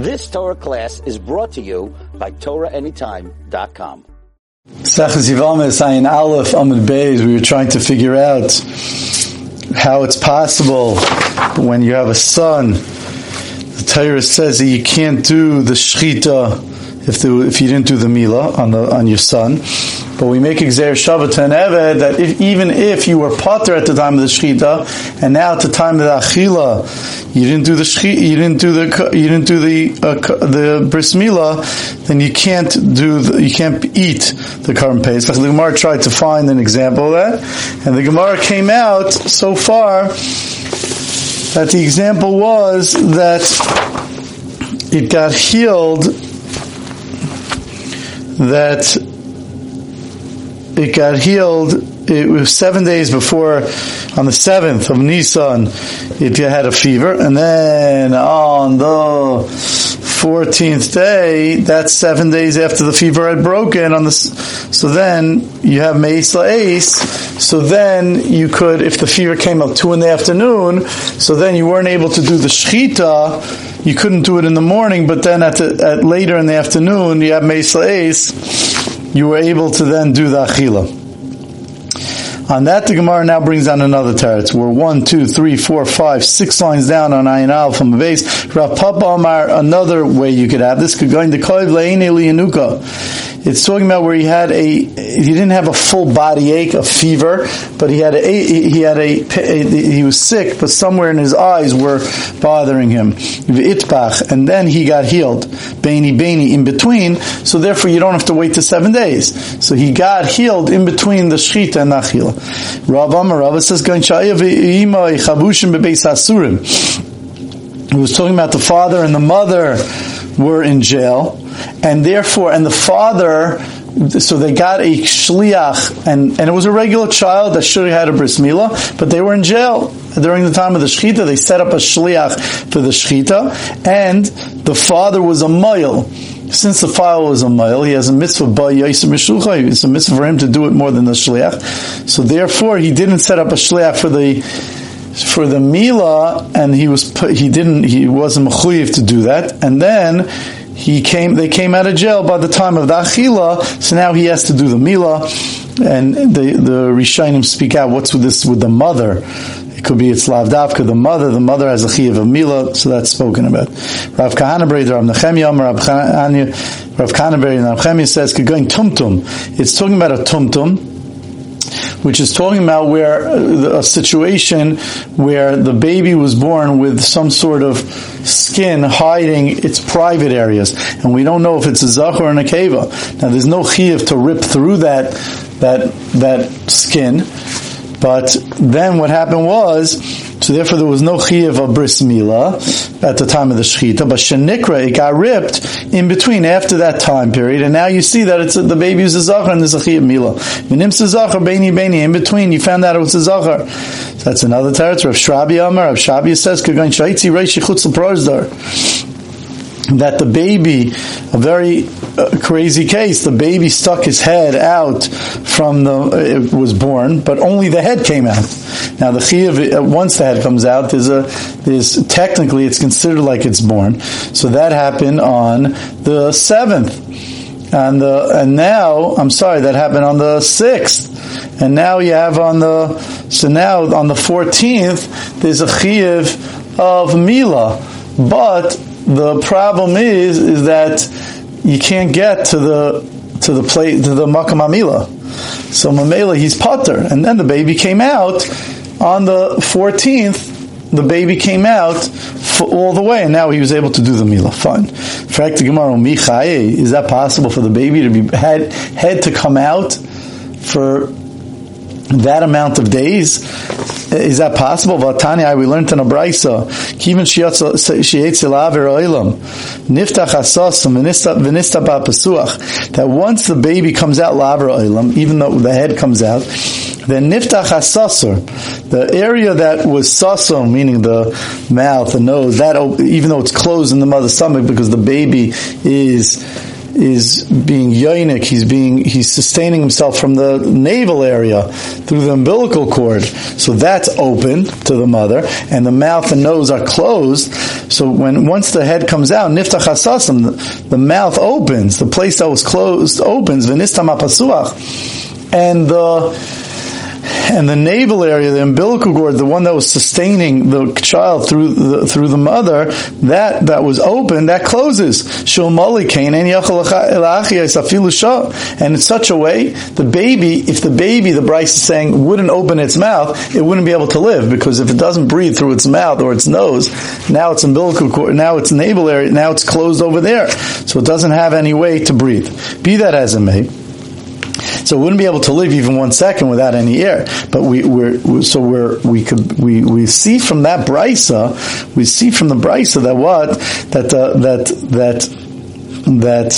This Torah class is brought to you by TorahAnytime.com. Aleph Amud Beis. We were trying to figure out how it's possible when you have a son. The Torah says that you can't do the shchita if if you didn't do the mila on the on your son. But we make exer Shabbat and Eved that if, even if you were potter at the time of the shchita, and now at the time of the achila, you didn't do the shchita, you didn't do the you didn't do the uh, the bris mila, then you can't do the, you can't eat the korban pesach. The Gemara tried to find an example of that, and the Gemara came out so far that the example was that it got healed that it got healed. It was seven days before, on the seventh of Nisan, it had a fever, and then on the fourteenth day, that's seven days after the fever had broken. On the so then you have Meisla Ace. So then you could, if the fever came up two in the afternoon, so then you weren't able to do the shchita. You couldn't do it in the morning, but then at the at later in the afternoon, you have Meisla Ace. You were able to then do the achila. On that, the Gemara now brings on another teretz. We're one, two, three, four, five, six lines down on Ayin Al from the base. Rav Papa Amar, another way you could have this could go into Koiv Le'ene Lianuka. It's talking about where he had a, he didn't have a full body ache, a fever, but he had a, he had a, he was sick, but somewhere in his eyes were bothering him. And then he got healed. Baini Baini in between, so therefore you don't have to wait to seven days. So he got healed in between the Shchita and Achila. Amar, Rav says, He was talking about the father and the mother were in jail, and therefore, and the father, so they got a shliach, and, and it was a regular child that should have had a bris milah, but they were in jail during the time of the shechita. They set up a shliach for the shechita, and the father was a mile. Since the father was a male, he has a mitzvah by It's a mitzvah for him to do it more than the shliach. So therefore, he didn't set up a shliach for the for the mila, and he was he didn't he wasn't mechuyev to do that, and then he came they came out of jail by the time of the achila, so now he has to do the mila, and the the rishonim speak out what's with this with the mother. It could be it's lavdavka, the mother. The mother has a chiyav of mila, so that's spoken about. Rav Kahana bar, Rav Nechemia, Rav Rav Kahana bar, Rav Nechemia says, going tumtum. It's talking about a tumtum which is talking about where uh, a situation where the baby was born with some sort of skin hiding its private areas, and we don't know if it's a zachor or a keva. Now, there's no chiyuv to rip through that that that skin, but then what happened was so therefore, there was no chiyav of bris mila at the time of the shechita, but shenikra it got ripped in between after that time period, and now you see that it's the baby is a zachar and there's a chiyav mila. Minim zachar beini beini in between, you found out it was a zachar. That's another territory. Rav Shrabi Amar, Rav Shrabi says, "Kagan shaitzi reishi chutz that the baby, a very uh, crazy case, the baby stuck his head out from the, it was born, but only the head came out. Now the chiyav, uh, once the head comes out, there's a, there's, technically it's considered like it's born. So that happened on the seventh. And the, and now, I'm sorry, that happened on the sixth. And now you have on the, so now on the 14th, there's a chiyav of Mila. But the problem is is that you can't get to the to the plate to the makam amila. So mamela he's putter, and then the baby came out on the 14th. The baby came out all the way, and now he was able to do the mila. Fine. In fact the Gemara is that possible for the baby to be had had to come out for that amount of days? Is that possible? Vatani, we learned in a brisa, Kivin oilam, niftach asasum, v'nista ba'pesuach, that once the baby comes out laver oilam, even though the head comes out, then niftach asasur, the area that was sasum, meaning the mouth, the nose, that even though it's closed in the mother's stomach because the baby is is being yoinik, he's being he's sustaining himself from the navel area through the umbilical cord. So that's open to the mother, and the mouth and nose are closed. So when once the head comes out, niftach hasasim, the, mouth opens, the place that was closed opens, v'nistam apasuach, and the and the navel area, the umbilical cord, the one that was sustaining the child through the, through the mother, that that was open, that closes. And in such a way, the baby, if the baby, the brisa is saying, wouldn't open its mouth, it wouldn't be able to live because if it doesn't breathe through its mouth or its nose, now it's umbilical cord, now it's navel area, now it's closed over there, so it doesn't have any way to breathe. Be that as it may. So we wouldn't be able to live even one second without any air. But we, we're, so we're, we could, we, we see from that brisa, we see from the brisa that what, that, uh, that, that, that,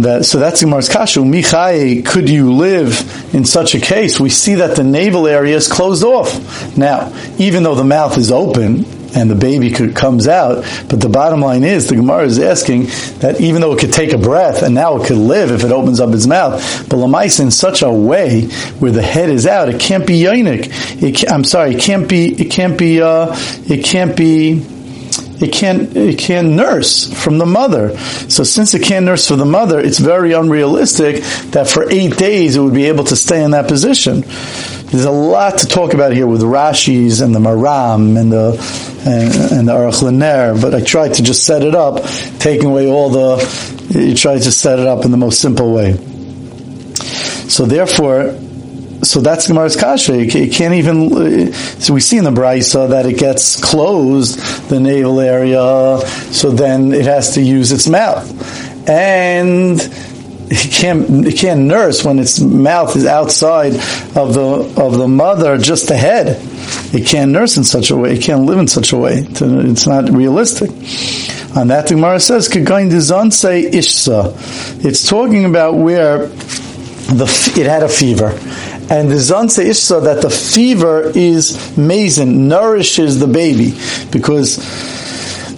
that, so that's Gemara's kashu. Michai, could you live in such a case? We see that the navel area is closed off. Now, even though the mouth is open, and the baby could, comes out. But the bottom line is, the Gemara is asking that even though it could take a breath and now it could live if it opens up its mouth, but lamais in such a way where the head is out, it can't be yoinik. It, I'm sorry, it can't be. It can't be. Uh, it can't be it can't it can't nurse from the mother. So since it can't nurse from the mother, it's very unrealistic that for eight days it would be able to stay in that position. There's a lot to talk about here with Rashi's and the Maram and the and, and the Aruch LaNer, but I tried to just set it up, taking away all the. You tried to set it up in the most simple way. So therefore, so that's Gemara's kasha. It can't even. So we see in the brisa that it gets closed, the navel area. So then it has to use its mouth, and it can't it can't nurse when its mouth is outside of the of the mother, just the head. It can't nurse in such a way. It can't live in such a way. It's not realistic. On that, the Gemara says, "Kagain say ishsa." It's talking about where the it had a fever, and the zanse ishsa that the fever is mason nourishes the baby because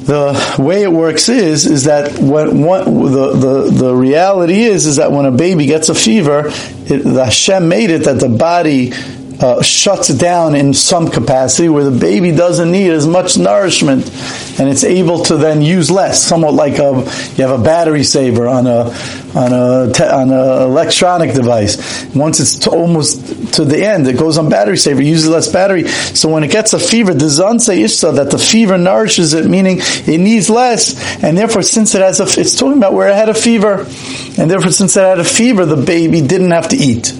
the way it works is is that when the, the the reality is is that when a baby gets a fever, it, the Hashem made it that the body uh, shuts down in some capacity where the baby doesn't need as much nourishment. And it's able to then use less. Somewhat like a you have a battery saver on a on a te- on an electronic device. Once it's to almost to the end it goes on battery saver uses less battery. So when it gets a fever the zan say ishta that the fever nourishes it meaning it needs less and therefore since it has a it's talking about where it had a fever and therefore since it had a fever the baby didn't have to eat.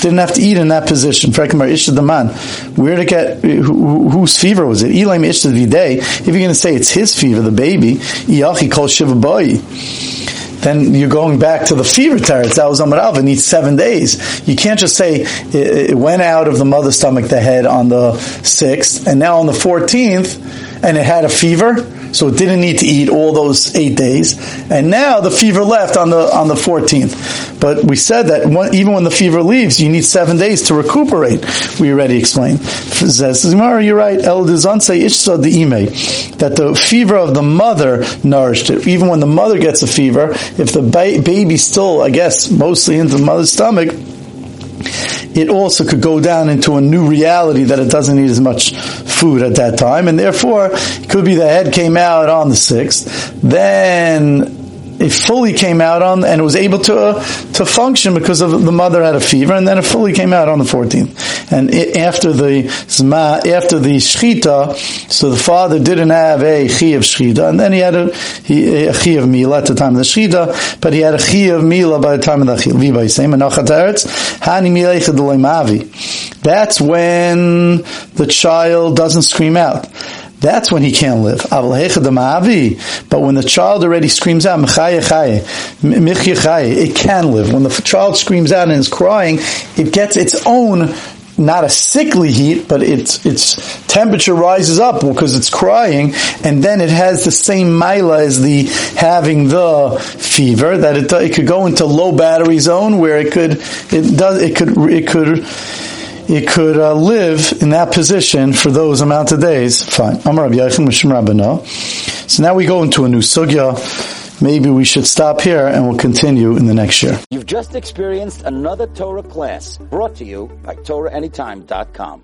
Didn't have to eat in that position. Where to get who, whose fever was it? Elaim If you're going to say it's his fever, the baby, then you're going back to the fever teretz. That was Amar Alva, needs seven days. You can't just say it, went out of the mother's stomach, the head, on the 6th, and now on the 14th, and it had a fever so it didn't need to eat all those eight days. And now the fever left on the on the 14th. But we said that one, even when the fever leaves, you need seven days to recuperate. We already explained. Says you're right. El that the fever of the mother nourished it. Even when the mother gets a fever, if the ba- baby still, I guess, mostly into the mother's stomach, it also could go down into a new reality that it doesn't need as much food at that time, and therefore it could be the head came out on the sixth, then it fully came out on and it was able to uh, to function because of the mother had a fever, and then it fully came out on the 14th. And after the zma, after the shchita, so the father didn't have a chi of shchita, and then he had a, he, a chi of mila at the time of the shchita, but he had a chi of mila by the time of the levi same and hani That's when the child doesn't scream out. That's when he can't live. But when the child already screams out, it can live. When the child screams out and is crying, it gets its own not a sickly heat, but its its temperature rises up because it's crying, and then it has the same mila as the having the fever that it, it could go into low battery zone where it could it does it could it could it could uh, live in that position for those amount of days. Fine. So now we go into a new sugya. Maybe we should stop here and we'll continue in the next year. You've just experienced another Torah class brought to you by TorahAnytime.com.